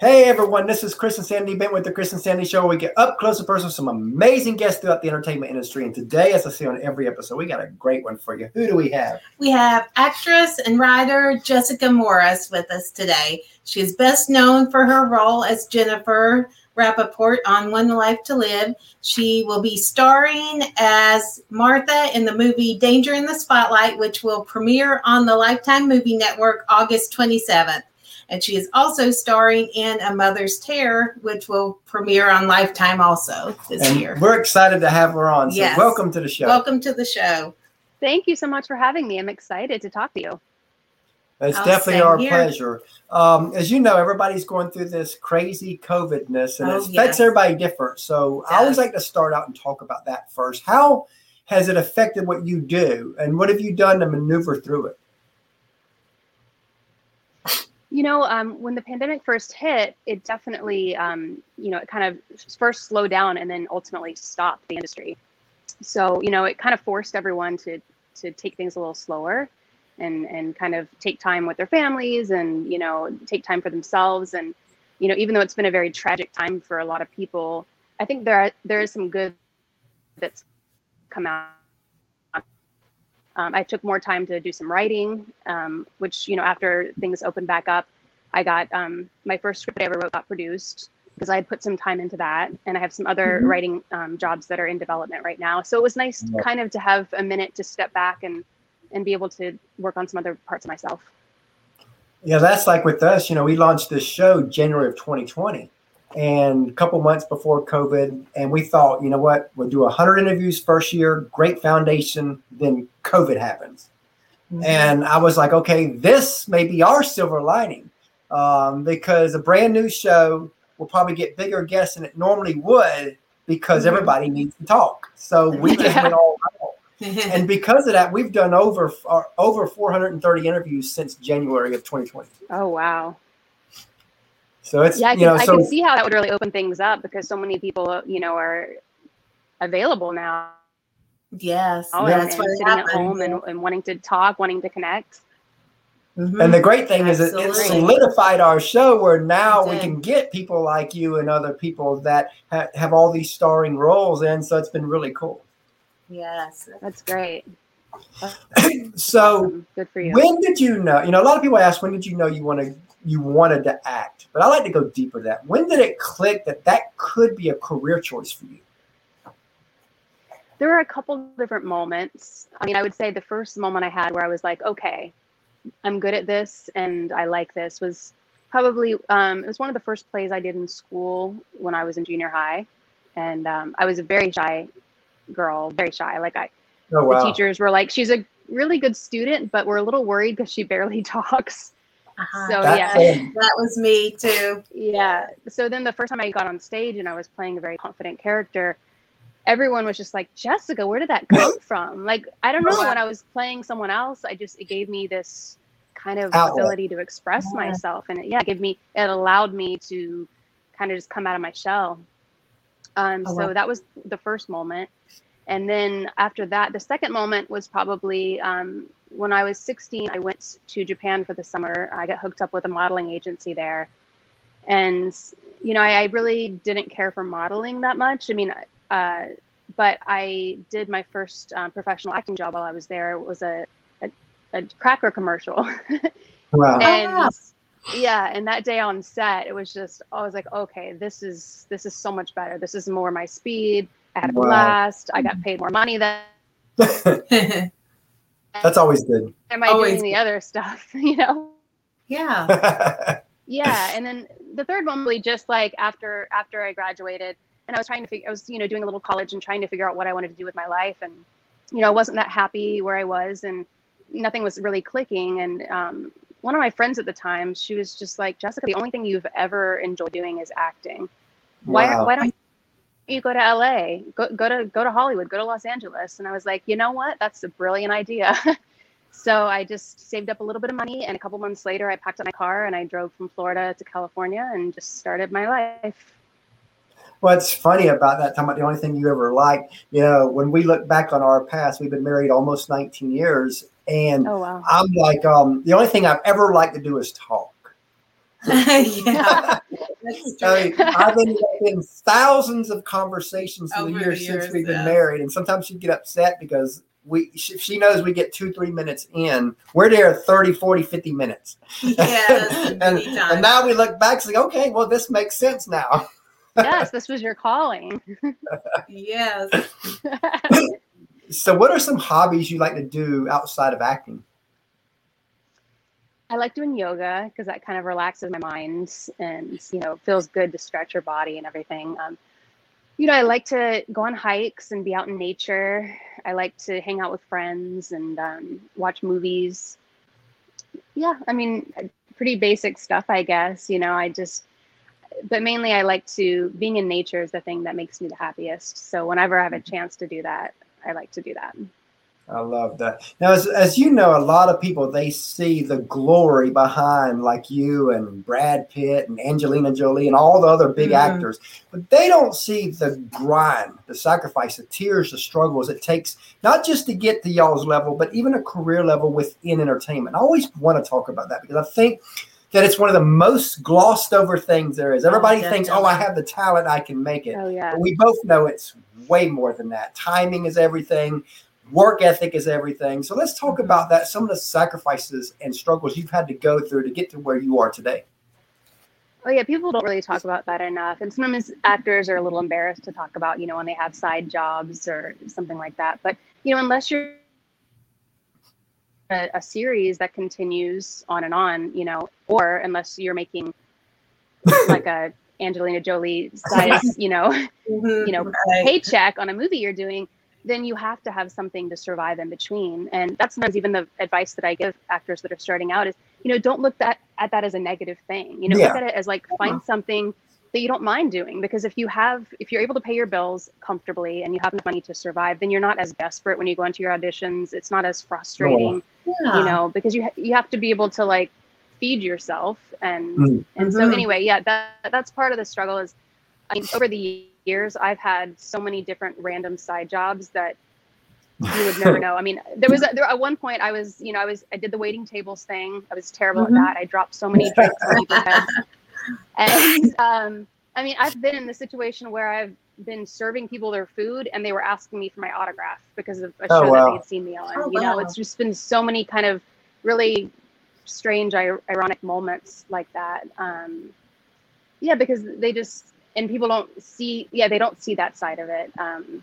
Hey everyone, this is Chris and Sandy Bent with the Chris and Sandy Show. We get up close and personal with some amazing guests throughout the entertainment industry. And today, as I say on every episode, we got a great one for you. Who do we have? We have actress and writer Jessica Morris with us today. She is best known for her role as Jennifer Rappaport on One Life to Live. She will be starring as Martha in the movie Danger in the Spotlight, which will premiere on the Lifetime Movie Network August 27th. And she is also starring in A Mother's Terror, which will premiere on Lifetime also this And year. we're excited to have her on. So Yes. welcome to the show. Welcome to the show. Thank you so much for having me. I'm excited to talk to you. It's Oh, definitely our here. pleasure. Um, as you know, everybody's going through this crazy COVIDness, and Oh, it affects yes. everybody different. So It I always like to start out and talk about that first. How has it affected what you do, and what have you done to maneuver through it? You know, um, when the pandemic first hit, it definitely, um, you know, it kind of first slowed down and then ultimately stopped the industry. So, you know, it kind of forced everyone to to take things a little slower and and kind of take time with their families and you know take time for themselves and you know even though it's been a very tragic time for a lot of people i think there are, there is some good that's come out um, i took more time to do some writing um, which you know after things opened back up i got um, my first script i ever wrote got produced because i had put some time into that and i have some other Mhm. writing um, jobs that are in development right now so it was nice Yeah. kind of to have a minute to step back and and be able to work on some other parts of myself Yeah, that's like with us. You know, we launched this show January of 2020, and a couple months before COVID, and we thought, you know what, we'll do 100 interviews first year, great foundation. Then COVID happens, and I was like, okay, this may be our silver lining, um, because a brand new show will probably get bigger guests than it normally would because Mhm. everybody needs to talk. So we just Yeah. went all out and because of that, we've done over uh, over 430 interviews since January of 2020. oh wow So it's yeah i you can, know I so can see how that would really open things up because so many people you know are available now yes, and, that's and what sitting happened. at home and, and wanting to talk wanting to connect Mhm. and the great thing is it, it solidified our show where now we can get people like you and other people that ha- have all these starring roles in. So it's been really cool. yes. that's great So good for you when did you know? You know, a lot of people ask when did you know you want to you wanted to act, but I like to go deeper than that. When did it click that that could be a career choice for you? there were a couple different moments i mean i would say the first moment i had where i was like okay i'm good at this and i like this was probably um, it was one of the first plays i did in school when i was in junior high and um, i was a very shy girl very shy like i Oh wow! the teachers were like she's a really good student but we're a little worried because she barely talks Uh-huh. so That's yeah it. that was me too. yeah. So then the first time I got on stage and I was playing a very confident character, everyone was just like, Jessica, where did that come from? Like, I don't know. When I was playing someone else, I just, it gave me this kind of Outlet. ability to express Yeah. myself. And it, yeah, it gave me, it allowed me to kind of just come out of my shell. Um, Oh, so wow. that was the first moment. And then after that, the second moment was probably um, when I was 16, I went to Japan for the summer. I got hooked up with a modeling agency there. And, you know, I, I really didn't care for modeling that much. I mean, uh, but I did my first um, professional acting job while I was there. It was a, a, a cracker commercial. Wow. and wow. yeah and that day on set it was just i was like okay this is this is so much better this is more my speed i had a Wow. blast i got paid more money than That's always good. am i Always doing the other stuff you know yeah. yeah and then the third one really just like after after i graduated and i was trying to figure i was you know doing a little college and trying to figure out what i wanted to do with my life and you know i wasn't that happy where i was and nothing was really clicking and um, one of my friends at the time she was just like jessica the only thing you've ever enjoyed doing is acting why Wow. why don't you go to LA go go to go to Hollywood go to Los Angeles. And I was like you know what? That's a brilliant idea. So I just saved up a little bit of money and a couple months later I packed up my car and I drove from Florida to California and just started my life. Well, it's funny about that time about the only thing you ever liked, you know, when we look back on our past, we've been married almost 19 years, and oh wow. I'm like, um, the only thing I've ever liked to do is talk. yeah. I mean, I've been in thousands of conversations through Over the the years years, since we've been yes. married, and sometimes she'd get upset because we she, she knows we get two three minutes in we're there 30 40 50 minutes Yes, and, and now we look back and say okay well this makes sense now yes, this was your calling. Yes. so what are some hobbies you like to do outside of acting I like doing yoga because that kind of relaxes my mind and you know feels good to stretch your body and everything. Um, you know, I like to go on hikes and be out in nature. I like to hang out with friends and um, watch movies. Yeah, I mean, pretty basic stuff, I guess. You know, I just, but mainly I like to being in nature is the thing that makes me the happiest. So whenever I have a chance to do that, I like to do that. I love that. Now, as, as you know, a lot of people they see the glory behind, like you and Brad Pitt and Angelina Jolie and all the other big Mhm. actors, but they don't see the grind, the sacrifice, the tears, the struggles it takes not just to get to y'all's level, but even a career level within entertainment. I always want to talk about that because I think that it's one of the most glossed over things there is. Everybody thinks, "Oh, I have the talent, I can make it." Oh yeah. But we both know it's way more than that. Timing is everything. Work ethic is everything. So let's talk about that. Some of the sacrifices and struggles you've had to go through to get to where you are today. Oh yeah, people don't really talk about that enough, and sometimes actors are a little embarrassed to talk about, you know, when they have side jobs or something like that. But you know, unless you're a, a series that continues on and on, you know, or unless you're making like a Angelina Jolie size, you know, Mhm, you know, right. paycheck on a movie you're doing, then you have to have something to survive in between. And that's sometimes even the advice that I give actors that are starting out is, you know, don't look that at that as a negative thing. You know, Yeah. look at it as like find something that you don't mind doing because if you have if you're able to pay your bills comfortably and you have enough money to survive, then you're not as desperate when you go into your auditions. It's not as frustrating, Yeah. you know, because you ha- you have to be able to like feed yourself and Mm. and so Mhm. anyway, yeah, that that's part of the struggle is I mean, over the years, I've had so many different random side jobs that you would never know. I mean, there was a, there at one point I was, you know, I was I did the waiting tables thing. I was terrible Mhm. at that. I dropped so many drinks on people's heads. And um, I mean, I've been in the situation where I've been serving people their food and they were asking me for my autograph because of a Oh, show that they had seen me on. Oh, you know, wow. it's just been so many kind of really strange, ir- ironic moments like that. Um, yeah, because they just and people don't see. Yeah, they don't see that side of it. Um,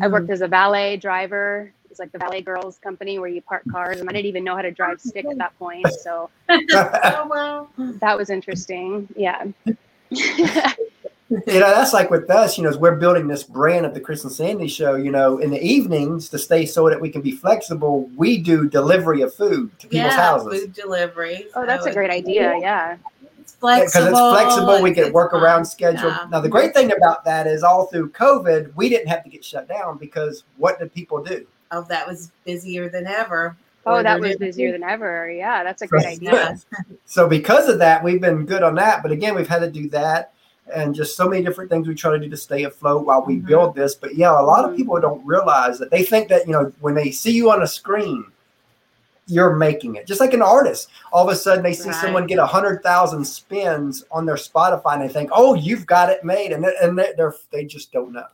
I worked as a valet driver. It's like the valet girls company where you park cars, and I didn't even know how to drive stick at that point. So oh well. that was interesting. Yeah. you know, that's like with us, you know, as we're building this brand of the Chris and Sandy show, you know, in the evenings to stay so that we can be flexible, we do delivery of food to people's Yeah, houses. food delivery. oh, that's So a great it's- idea. Yeah. It's Because it's flexible, we can work around schedule. Yeah. Now, the great thing about that is all through COVID, we didn't have to get shut down because what did people do? Oh, that was busier than ever. Oh, that was busier than ever. Yeah, that's a good idea. So because of that, we've been good on that. But again, we've had to do that and just so many different things we try to do to stay afloat while we Mhm. build this. But yeah, a lot of Mhm. people don't realize that they think that, you know, when they see you on a screen, you're making it. Just like an artist. All of a sudden they see Right. someone get a hundred thousand spins on their Spotify and they think, oh, you've got it made. And, they- and they- they're, they just don't know.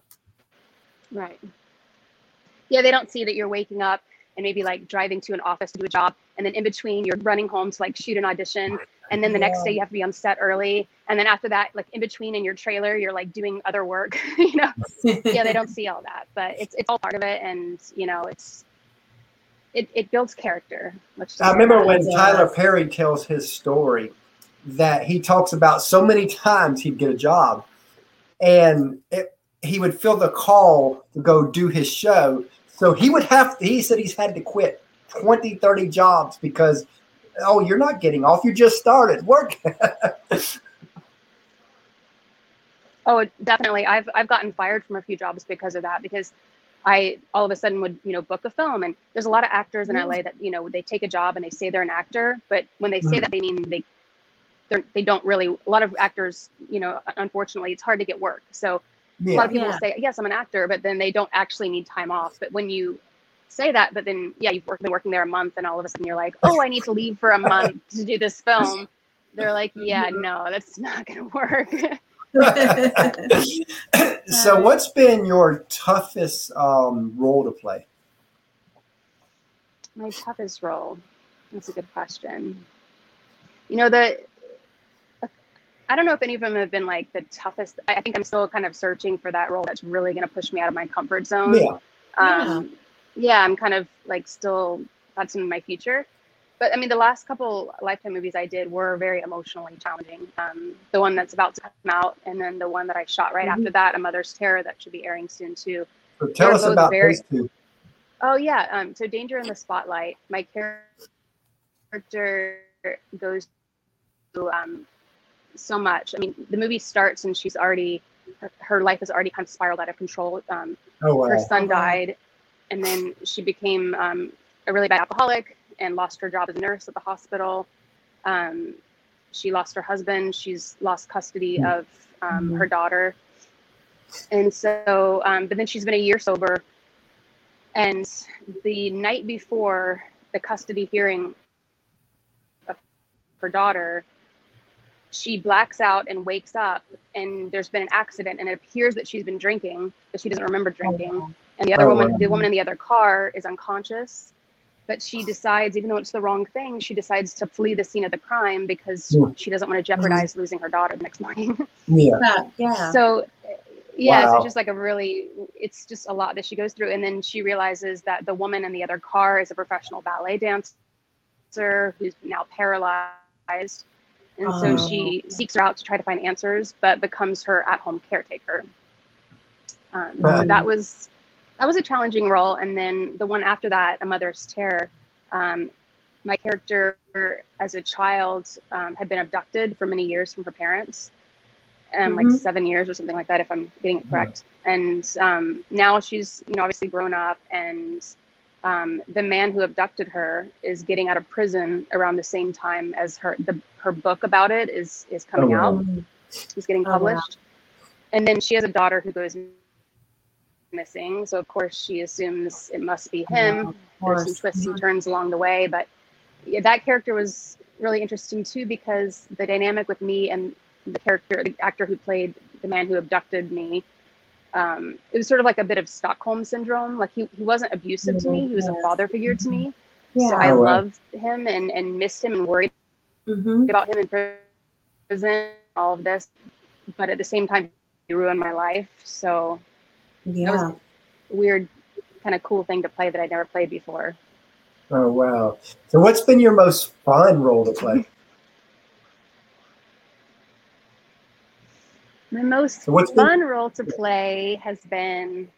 Right. Yeah, they don't see that you're waking up and maybe like driving to an office to do a job, and then in between you're running home to like shoot an audition, and then the next day you have to be on set early, and then after that, like in between in your trailer, you're like doing other work. you know, yeah, they don't see all that, but it's it's all part of it, and you know, it's it it builds character. Let's I remember when Yes. Tyler Perry tells his story that he talks about so many times he'd get a job and it, he would feel the call to go do his show. So he would have, he said he's had to quit 20, 30 jobs because, oh, you're not getting off. You just started work. Oh, definitely. I've I've gotten fired from a few jobs because of that because I all of a sudden would you know book a film and there's a lot of actors in. LA that you know they take a job and they say they're an actor, but when they say Mhm. that they mean they they're, don't really. A lot of actors, you know, unfortunately, it's hard to get work. So a lot of people Yeah. say, yes, I'm an actor, but then they don't actually need time off. But when you say that, but then yeah, you've worked, been working there a month, and all of a sudden you're like, oh, I need to leave for a month to do this film. they're like, yeah, no, that's not gonna work. so, what's been your toughest um, role to play? My toughest role. That's a good question. You know, the I don't know if any of them have been like the toughest. I think I'm still kind of searching for that role that's really going to push me out of my comfort zone. Yeah. Um, yeah. yeah, I'm kind of like still that's in my future. But I mean, the last couple Lifetime movies I did were very emotionally challenging. Um, the one that's about to come out, and then the one that I shot right mm-hmm. after that, A Mother's Terror, that should be airing soon too. So tell us about very, those two. Oh yeah, um, so Danger in the Spotlight. My character goes through um, so much. I mean, the movie starts and she's already her, her life has already kind of spiraled out of control. Um, oh, wow. Her son died, and then she became um, a really bad alcoholic and lost her job as a nurse at the hospital. Um, she lost her husband. She's lost custody hmm. of um, her daughter, and so. Um, but then she's been a year sober, and the night before the custody hearing of her daughter, she blacks out and wakes up and there's been an accident and it appears that she's been drinking but she doesn't remember drinking and the other oh, woman wow. the woman in the other car is unconscious but she decides even though it's the wrong thing she decides to flee the scene of the crime because yeah. she doesn't want to jeopardize losing her daughter the next morning yeah yeah so yeah wow. so it's just like a really it's just a lot that she goes through and then she realizes that the woman in the other car is a professional ballet dancer who's now paralyzed and oh. so she seeks her out to try to find answers, but becomes her at-home caretaker. Um, so that was that was a challenging role. And then the one after that, A Mother's Terror, um, my character as a child um, had been abducted for many years from her parents, um, mm-hmm. like seven years or something like that, if I'm getting it correct. And um, now she's, you know, obviously grown up and um, the man who abducted her is getting out of prison around the same time as her the her book about it is is coming oh, wow. out. He's getting published, oh, wow. and then she has a daughter who goes missing. So of course she assumes it must be him. There's some twists and turns along the way, but yeah, that character was really interesting too because the dynamic with me and the character, the actor who played the man who abducted me, um, it was sort of like a bit of Stockholm syndrome. Like he, he wasn't abusive to me. He was a father figure to me. Yeah. So I oh, loved him and, and missed him and worried mm-hmm. about him in prison, all of this. But at the same time, he ruined my life. So yeah. weird, kind of cool thing to play that I'd never played before. Oh, wow. So what's been your most fun role to play? My most so fun been- role to play has been,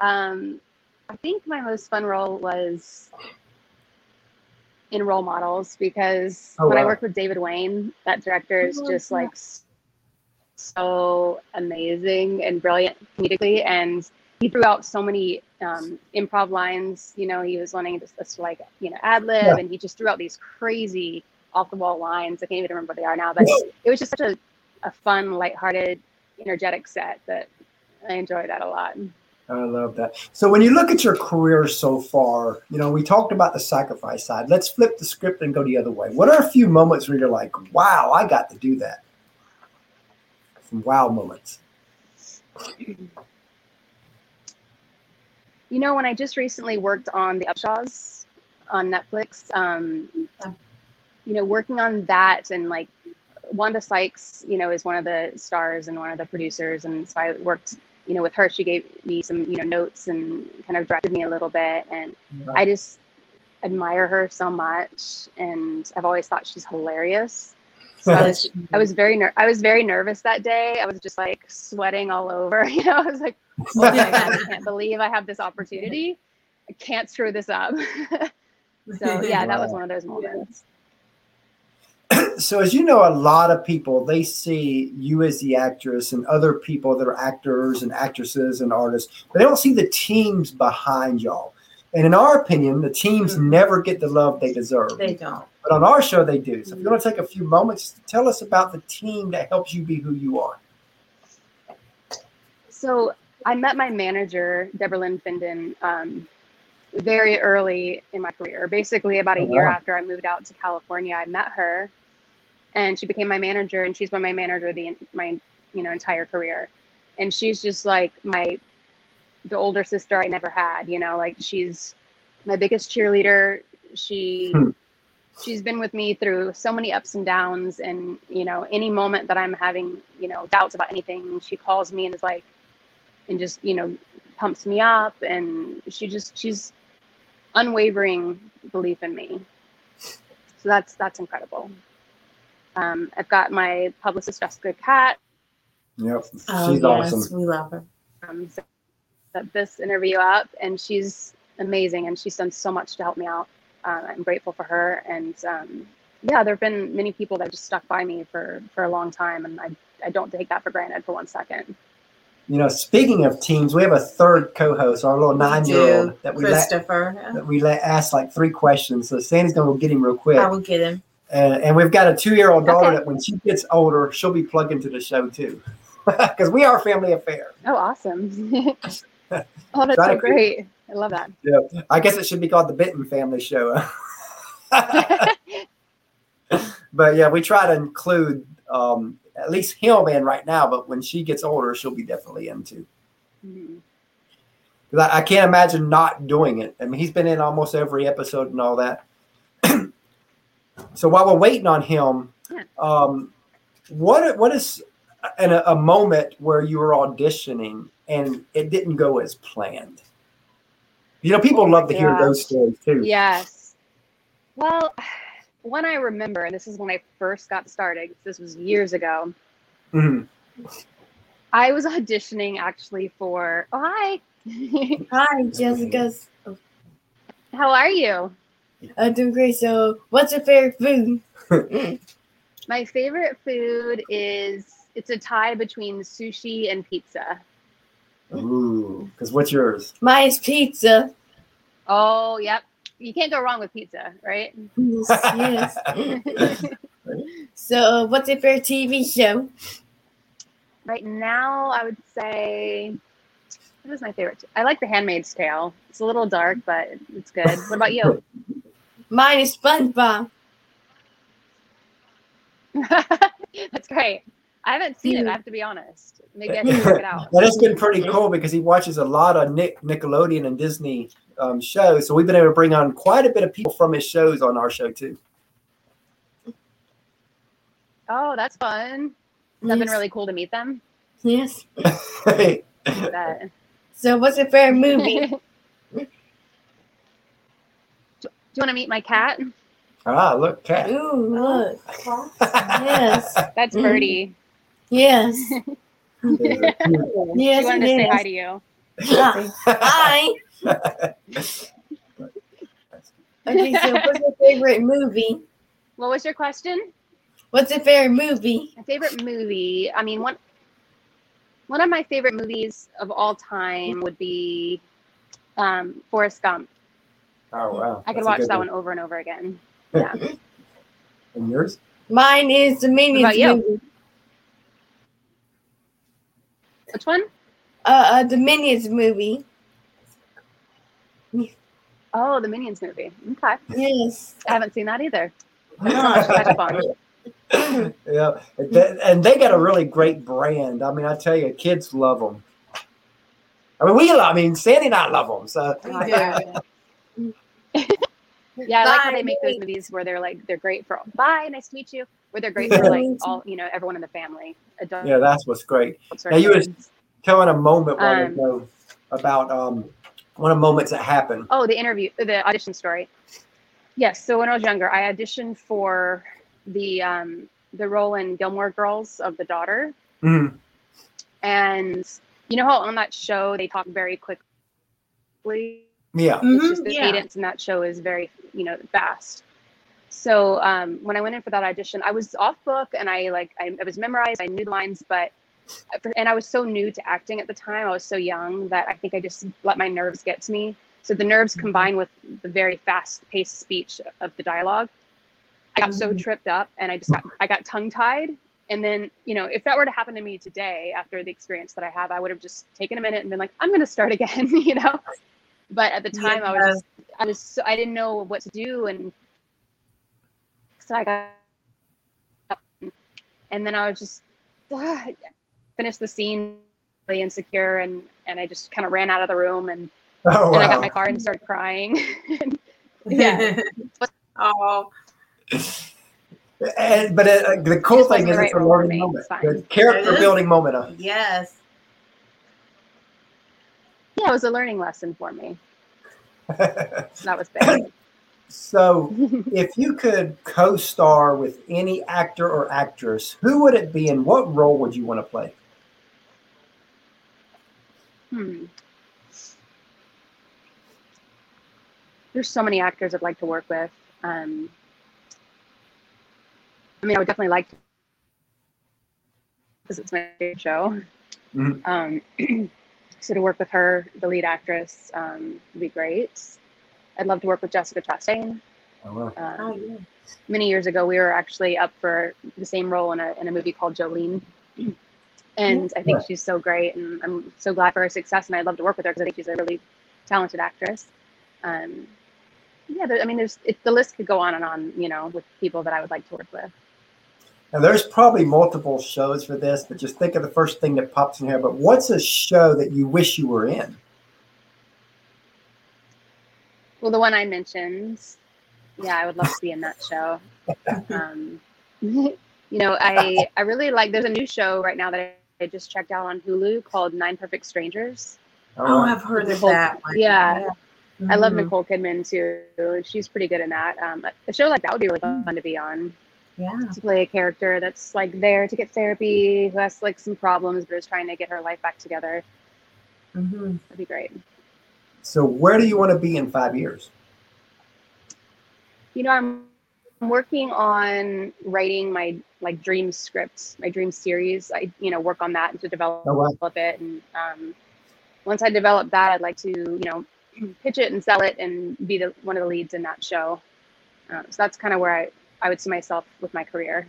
um, I think my most fun role was in role models because oh, when wow. I worked with David Wain, that director is oh, just like so amazing and brilliant comedically, and he threw out so many um, improv lines. You know, he was learning just, like you know ad lib, yeah. and he just threw out these crazy off the wall lines. I can't even remember what they are now, but it was just such a a fun, lighthearted, energetic set that I enjoy that a lot. I love that. So when you look at your career so far, you know, we talked about the sacrifice side. Let's flip the script and go the other way. What are a few moments where you're like, wow, I got to do that? Some wow moments. You know, when I just recently worked on the Upshaws on Netflix, um, you know, working on that and like Wanda Sykes, you know, is one of the stars and one of the producers, and so I worked, you know, with her. She gave me some, you know, notes and kind of directed me a little bit, and right. I just admire her so much, and I've always thought she's hilarious. So I was, I was very, ner- I was very nervous that day. I was just like sweating all over. You know, I was like, oh my god, I can't believe I have this opportunity. I can't screw this up. so yeah, that was one of those moments so as you know, a lot of people they see you as the actress and other people that are actors and actresses and artists, but they don't see the teams behind y'all. And in our opinion, the teams mm-hmm. never get the love they deserve. They don't. But on our show, they do. So if you want to take a few moments to tell us about the team that helps you be who you are. So I met my manager, Deborah Lynn Finden, um, very early in my career. Basically, about a Oh, year after I moved out to California, I met her, and she became my manager, and she's been my manager the my you know entire career, and she's just like my the older sister I never had. You know, like she's my biggest cheerleader. She Hmm. She's been with me through so many ups and downs, and you know, any moment that I'm having you know doubts about anything, she calls me and is like, and just you know pumps me up, and she just she's unwavering belief in me. So that's that's incredible. Um, I've got my publicist Jessica Cat Yep. Oh, She's yes, awesome. we love her. um, set this interview up, and she's amazing, and she's done so much to help me out. Uh, I'm grateful for her, and um, yeah, there have been many people that just stuck by me for for a long time, and I I don't take that for granted for one second. You know, speaking of teams, we have a third co-host, our little nine-year-old that we let, Christopher. that we let ask like three questions. So Sandy's gonna go get him real quick. I will get him. and, and we've got a two-year-old daughter Okay. that when she gets older, she'll be plugged into the show too, because we are a family affair. Oh, awesome! oh, that's so to- great. I love that. Yeah, I guess it should be called the Benton Family Show. but yeah, we try to include um, at least him in right now. But when she gets older, she'll be definitely into. Mhm. 'Cause I, I can't imagine not doing it. I mean, he's been in almost every episode and all that. so while we're waiting on him, um, what what is an, a moment where you were auditioning and it didn't go as planned? You know, people Oh love to hear those stories too. Yes. Well, one I remember, and this is when I first got started. This was years ago. Mhm. I was auditioning actually for. Oh, hi. Hi, Jessica. How are you? I'm doing great. So, what's your favorite food? My favorite food is it's a tie between sushi and pizza. Ooh, because what's yours? Mine's pizza. Oh, yep. You can't go wrong with pizza, right? Yes. yes. so, what's your favorite TV show? Right now, I would say what is my favorite? I like The Handmaid's Tale. It's a little dark, but it's good. What about you? Mine is SpongeBob. That's great. I haven't seen it. I have to be honest. Maybe I should check it out. That has been pretty cool because he watches a lot of Nick Nickelodeon and Disney um, shows. So we've been able to bring on quite a bit of people from his shows on our show too. Oh, that's fun. Has that been really cool to meet them? Yes. So, what's your favorite movie? Do you want to meet my cat? ah, look, cat. Ooh, look. Yes. That's Mhm. Birdie. Yes. She Yes. wanted to say hi to you. Hi. Okay, so what's your favorite movie? What was your question? What's your favorite movie? My favorite movie. I mean, one one of my favorite movies of all time would be um, Forrest Gump. Oh wow! I could That's watch that one over and over again. Yeah. And yours? Mine is the Minions about you? movie. Which one? Uh, uh, the Minions movie. Oh, the Minions movie. Okay, Yes. I haven't seen that either. Sounds like a fun. yeah, and they got a really great brand. I mean, I tell you, kids love them. I mean, we love. I mean, Sandy and I love them. So Yeah, I like how they make those movies where they're like they're great for bye, nice to meet you. Where they're great for like all you know everyone in the family. Adults yeah, that's what's great. or Now, you were. Telling a moment while Um, they know about um one of the moments that happened. Oh, the interview, the audition story. Yes. So when I was younger, I auditioned for the um, the role in Gilmore Girls of the daughter, Mhm. and you know how on that show they talk very quickly. Yeah. It's Mhm, just the yeah. cadence in that show is very you know fast. So um, when I went in for that audition, I was off book and I like I, I was memorized. I knew the lines, but and I was so new to acting at the time. I was so young that I think I just let my nerves get to me. So the nerves combined with the very fast-paced speech of the dialogue, I got so tripped up and I just got I got tongue-tied. And then you know, if that were to happen to me today after the experience that I have, I would have just taken a minute and been like, I'm going to start again. You know. But at the time, I was I was so, I didn't know what to do and so I got up and then I was just uh, finished the scene really insecure and and I just kind of ran out of the room and Oh, and I got my car and started crying. yeah. oh, And, but uh, the cool Just thing is the it's a learning me. moment. It's. The character It is. building moment. Huh? yes. Yeah, it was a learning lesson for me. That was big. So, if you could co-star with any actor or actress, who would it be, and what role would you want to play? Hmm. There's so many actors I'd like to work with. Um, I mean, I would definitely like to, because it's my favorite show. Mhm. Um, so to work with her, the lead actress, um, would be great. I'd love to work with Jessica Chastain. Oh, wow. Um, Oh, yeah. many years ago, we were actually up for the same role in a in a movie called Jolene. And I think Yeah. she's so great, and I'm so glad for her success. And I'd love to work with her because I think she's a really talented actress. Um, yeah, there, I mean, there's it, the list could go on and on, you know, with people that I would like to work with. Now, there's probably multiple shows for this, but just think of the first thing that pops in here. But what's a show that you wish you were in? Well, the one I mentioned, yeah, I would love to be in that show. Um, you know, I I really like. There's a new show right now that I, I just checked out on Hulu called Nine Perfect Strangers. Oh, I've heard of that one. yeah. I love Mhm. Nicole Kidman too. She's pretty good in that. Um, a show like that would be really fun to be on. Yeah. To play a character that's like there to get therapy, who has like some problems, but is trying to get her life back together. Mm-hmm. That'd be great. So, where do you want to be in five years? You know, I'm I'm working on writing my like dream script, my dream series. I you know work on that and to develop Oh, wow. it. And um, once I develop that, I'd like to you know pitch it and sell it and be the one of the leads in that show. Um, so that's kind of where I I would see myself with my career.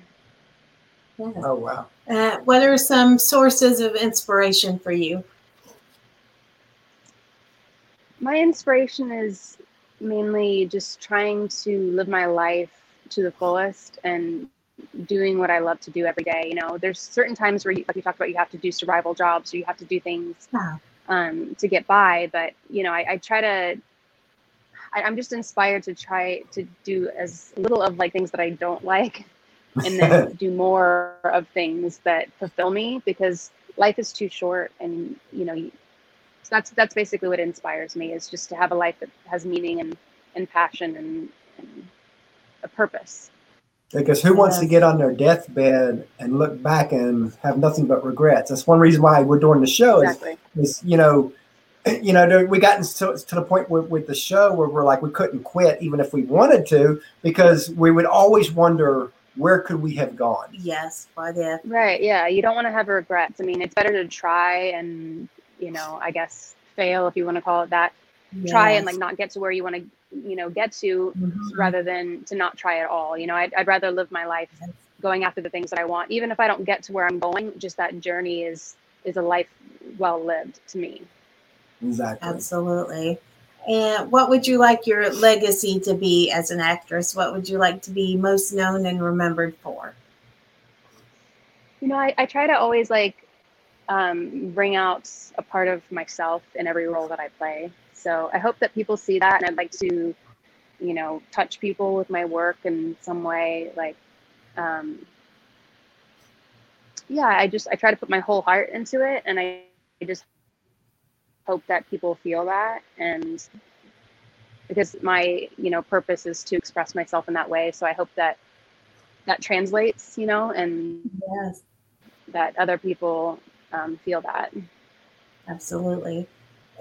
Yes. Oh, wow. Uh, what are some sources of inspiration for you? My inspiration is mainly just trying to live my life to the fullest and doing what I love to do every day. You know, there's certain times where, you, like you talked about, you have to do survival jobs or you have to do things um, to get by. But you know, I, I try to. I, I'm just inspired to try to do as little of like things that I don't like, and then do more of things that fulfill me because life is too short, and you know, so that's that's basically what inspires me is just to have a life that has meaning and and passion and, and a purpose. Because who wants to get on their deathbed and look back and have nothing but regrets? That's one reason why we're doing the show. Is, Exactly. is you know, you know, we got to, to the point with, with the show where we're like we couldn't quit even if we wanted to because we would always wonder where could we have gone. Yes. What if? Right. Yeah. You don't want to have regrets. I mean, it's better to try and, you know, I guess fail if you want to call it that. Try and like not get to where you want to, you know, get to Mhm. rather than to not try at all. You know, I'd, I'd rather live my life going after the things that I want, even if I don't get to where I'm going. Just that journey is is a life well lived to me. Exactly. Absolutely. And what would you like your legacy to be as an actress? What would you like to be most known and remembered for? You know, I, I try to always like um, bring out a part of myself in every role that I play. So I hope that people see that, and I'd like to, you know, touch people with my work in some way. Like, um, yeah, I just I try to put my whole heart into it, and I, I just hope that people feel that, and because my you know purpose is to express myself in that way. So I hope that that translates, you know, and Yes, that other people um, feel that. absolutely.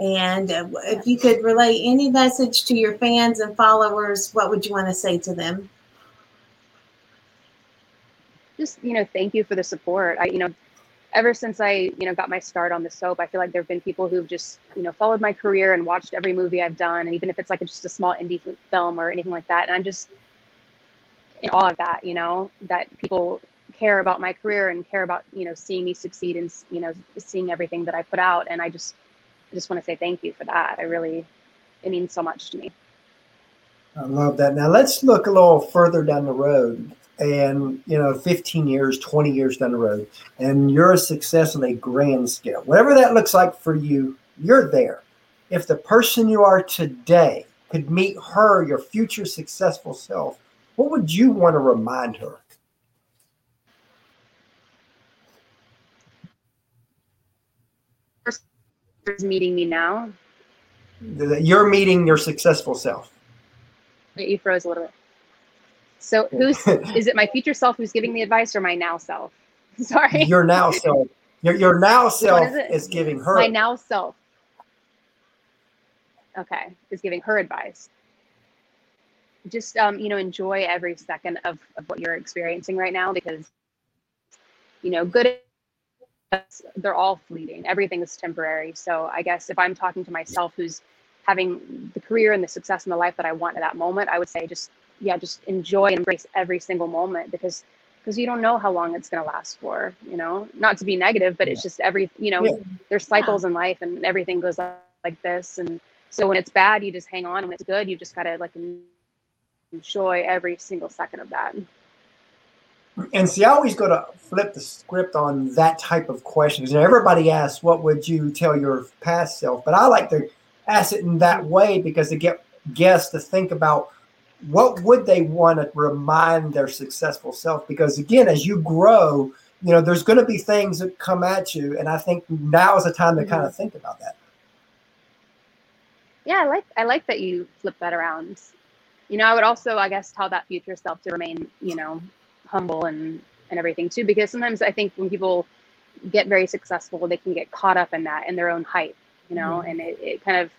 And uh, if you could relay any message to your fans and followers, what would you want to say to them? Just you know, thank you for the support. I you know, ever since I you know got my start on the soap, I feel like there have been people who've just you know followed my career and watched every movie I've done, and even if it's like just a small indie film or anything like that, and I'm just in awe of that. You know, that people care about my career and care about you know seeing me succeed and you know seeing everything that I put out, and I just I just want to say thank you for that. I really it means so much to me. I love that. Now let's look a little further down the road and you know 15 years 20 years down the road and you're a success on a grand scale whatever that looks like for you you're there if the person you are today could meet her your future successful self what would you want to remind her is meeting me now you're meeting your successful self you froze a little bit so who's is it my future self who's giving the advice or my now self? Sorry. Your now self. Your, your now self is, is, giving her my now self. Okay, is giving her advice. Just um, you know, enjoy every second of, of what you're experiencing right now because you know, good they're all fleeting. Everything is temporary. So I guess if I'm talking to myself who's having the career and the success in the life that I want at that moment, I would say just yeah, just enjoy and embrace every single moment because because you don't know how long it's going to last for, you know, not to be negative, but yeah. it's just every, you know, yeah. there's cycles in life and everything goes like this. And so when it's bad, you just hang on. When it's good, you just got to like enjoy every single second of that. And see, I always go to flip the script on that type of questions. You know, everybody asks, what would you tell your past self? But I like to ask it in that way because to get guests to think about what would they want to remind their successful self? Because again, as you grow, you know, there's going to be things that come at you, and I think now is the time to mm-hmm. kind of think about that. Yeah, I like I like that you flip that around. You know, I would also, I guess, tell that future self to remain, you know, humble and and everything too, because sometimes I think when people get very successful, they can get caught up in that in their own hype, you know, mm-hmm. and it, it kind of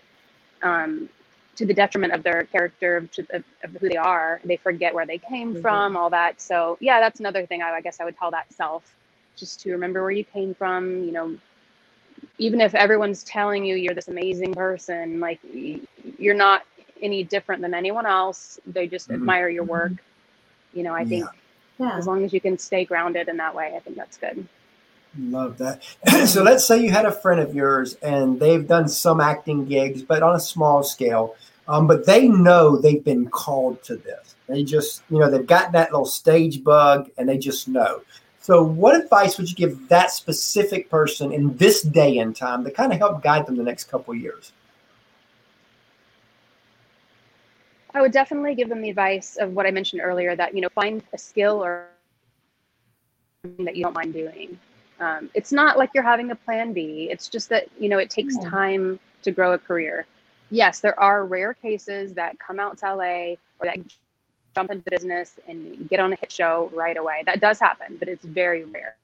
um, to the detriment of their character of, of, of who they are they forget where they came mm-hmm. from all that so yeah that's another thing I, I guess i would tell that self just to remember where you came from you know even if everyone's telling you you're this amazing person like you're not any different than anyone else they just mm-hmm. admire your work you know i think yeah. as long as you can stay grounded in that way i think that's good Love that. so let's say you had a friend of yours and they've done some acting gigs, but on a small scale. Um, but they know they've been called to this. They just, you know, they've got that little stage bug and they just know. So, what advice would you give that specific person in this day and time to kind of help guide them the next couple years? I would definitely give them the advice of what I mentioned earlier that, you know, find a skill or that you don't mind doing. Um, it's not like you're having a plan B. It's just that, you know, it takes time to grow a career. Yes, there are rare cases that come out to LA or that jump into business and get on a hit show right away. That does happen, but it's very rare.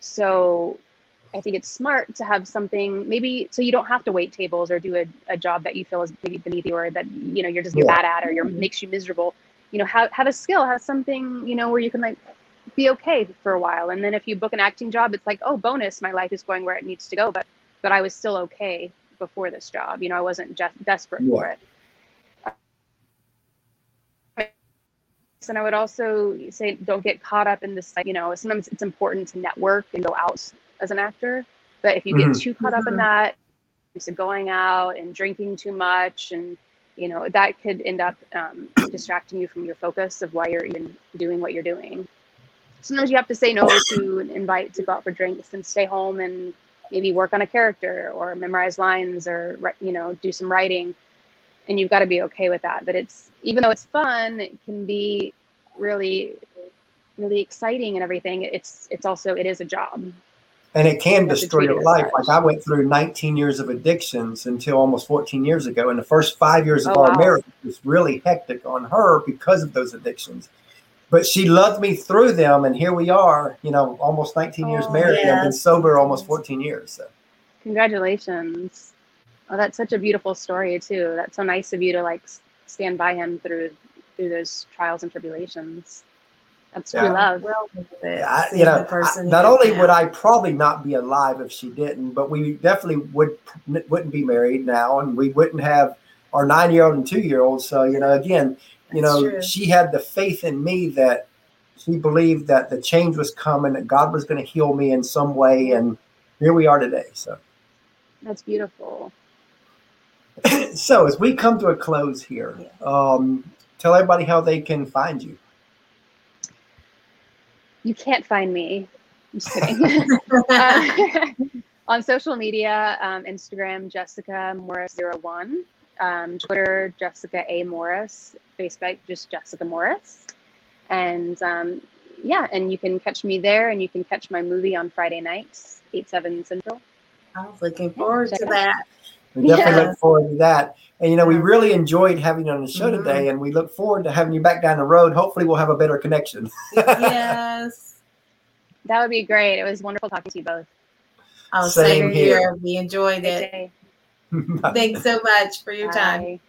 So I think it's smart to have something maybe so you don't have to wait tables or do a, a job that you feel is maybe beneath you or that you know you're just yeah. bad at or you're makes you miserable. You know, have have a skill, have something, you know, where you can like be okay for a while. And then if you book an acting job, it's like, oh, bonus, my life is going where it needs to go. But but I was still okay before this job. You know, I wasn't just desperate yeah. for it. And I would also say, don't get caught up in this. You know, sometimes it's important to network and go out as an actor. But if you get mm-hmm. too caught up in that, so going out and drinking too much, and you know, that could end up um, distracting you from your focus of why you're even doing what you're doing sometimes you have to say no to an invite to go out for drinks and stay home and maybe work on a character or memorize lines or you know do some writing and you've got to be okay with that but it's even though it's fun it can be really really exciting and everything it's it's also it is a job and it can destroy your life like i went through 19 years of addictions until almost 14 years ago and the first five years of oh, our wow. marriage was really hectic on her because of those addictions but she loved me through them, and here we are. You know, almost 19 years oh, married. Yes. I've been sober almost 14 years. So. Congratulations! Oh, that's such a beautiful story too. That's so nice of you to like stand by him through through those trials and tribulations. That's true yeah. love. Well, I, you know, I, not only would I probably not be alive if she didn't, but we definitely would wouldn't be married now, and we wouldn't have our nine year old and two year old. So you know, again, you know, true. she had the faith in me that she believed that the change was coming, that God was going to heal me in some way, and here we are today. So that's beautiful. so as we come to a close here, um, tell everybody how they can find you. You can't find me. I'm just kidding. uh, on social media, um, Instagram, Jessica Morris01, um, Twitter, Jessica A. Morris, Facebook, just Jessica Morris. And um, yeah, and you can catch me there and you can catch my movie on Friday nights, 8, 7 Central. I was looking forward to that. We definitely yeah. look forward to that. And you know, we really enjoyed having you on the show mm-hmm. today, and we look forward to having you back down the road. Hopefully, we'll have a better connection. yes, that would be great. It was wonderful talking to you both. Oh, same, same here. here. We enjoyed it. Thanks so much for your Bye. time.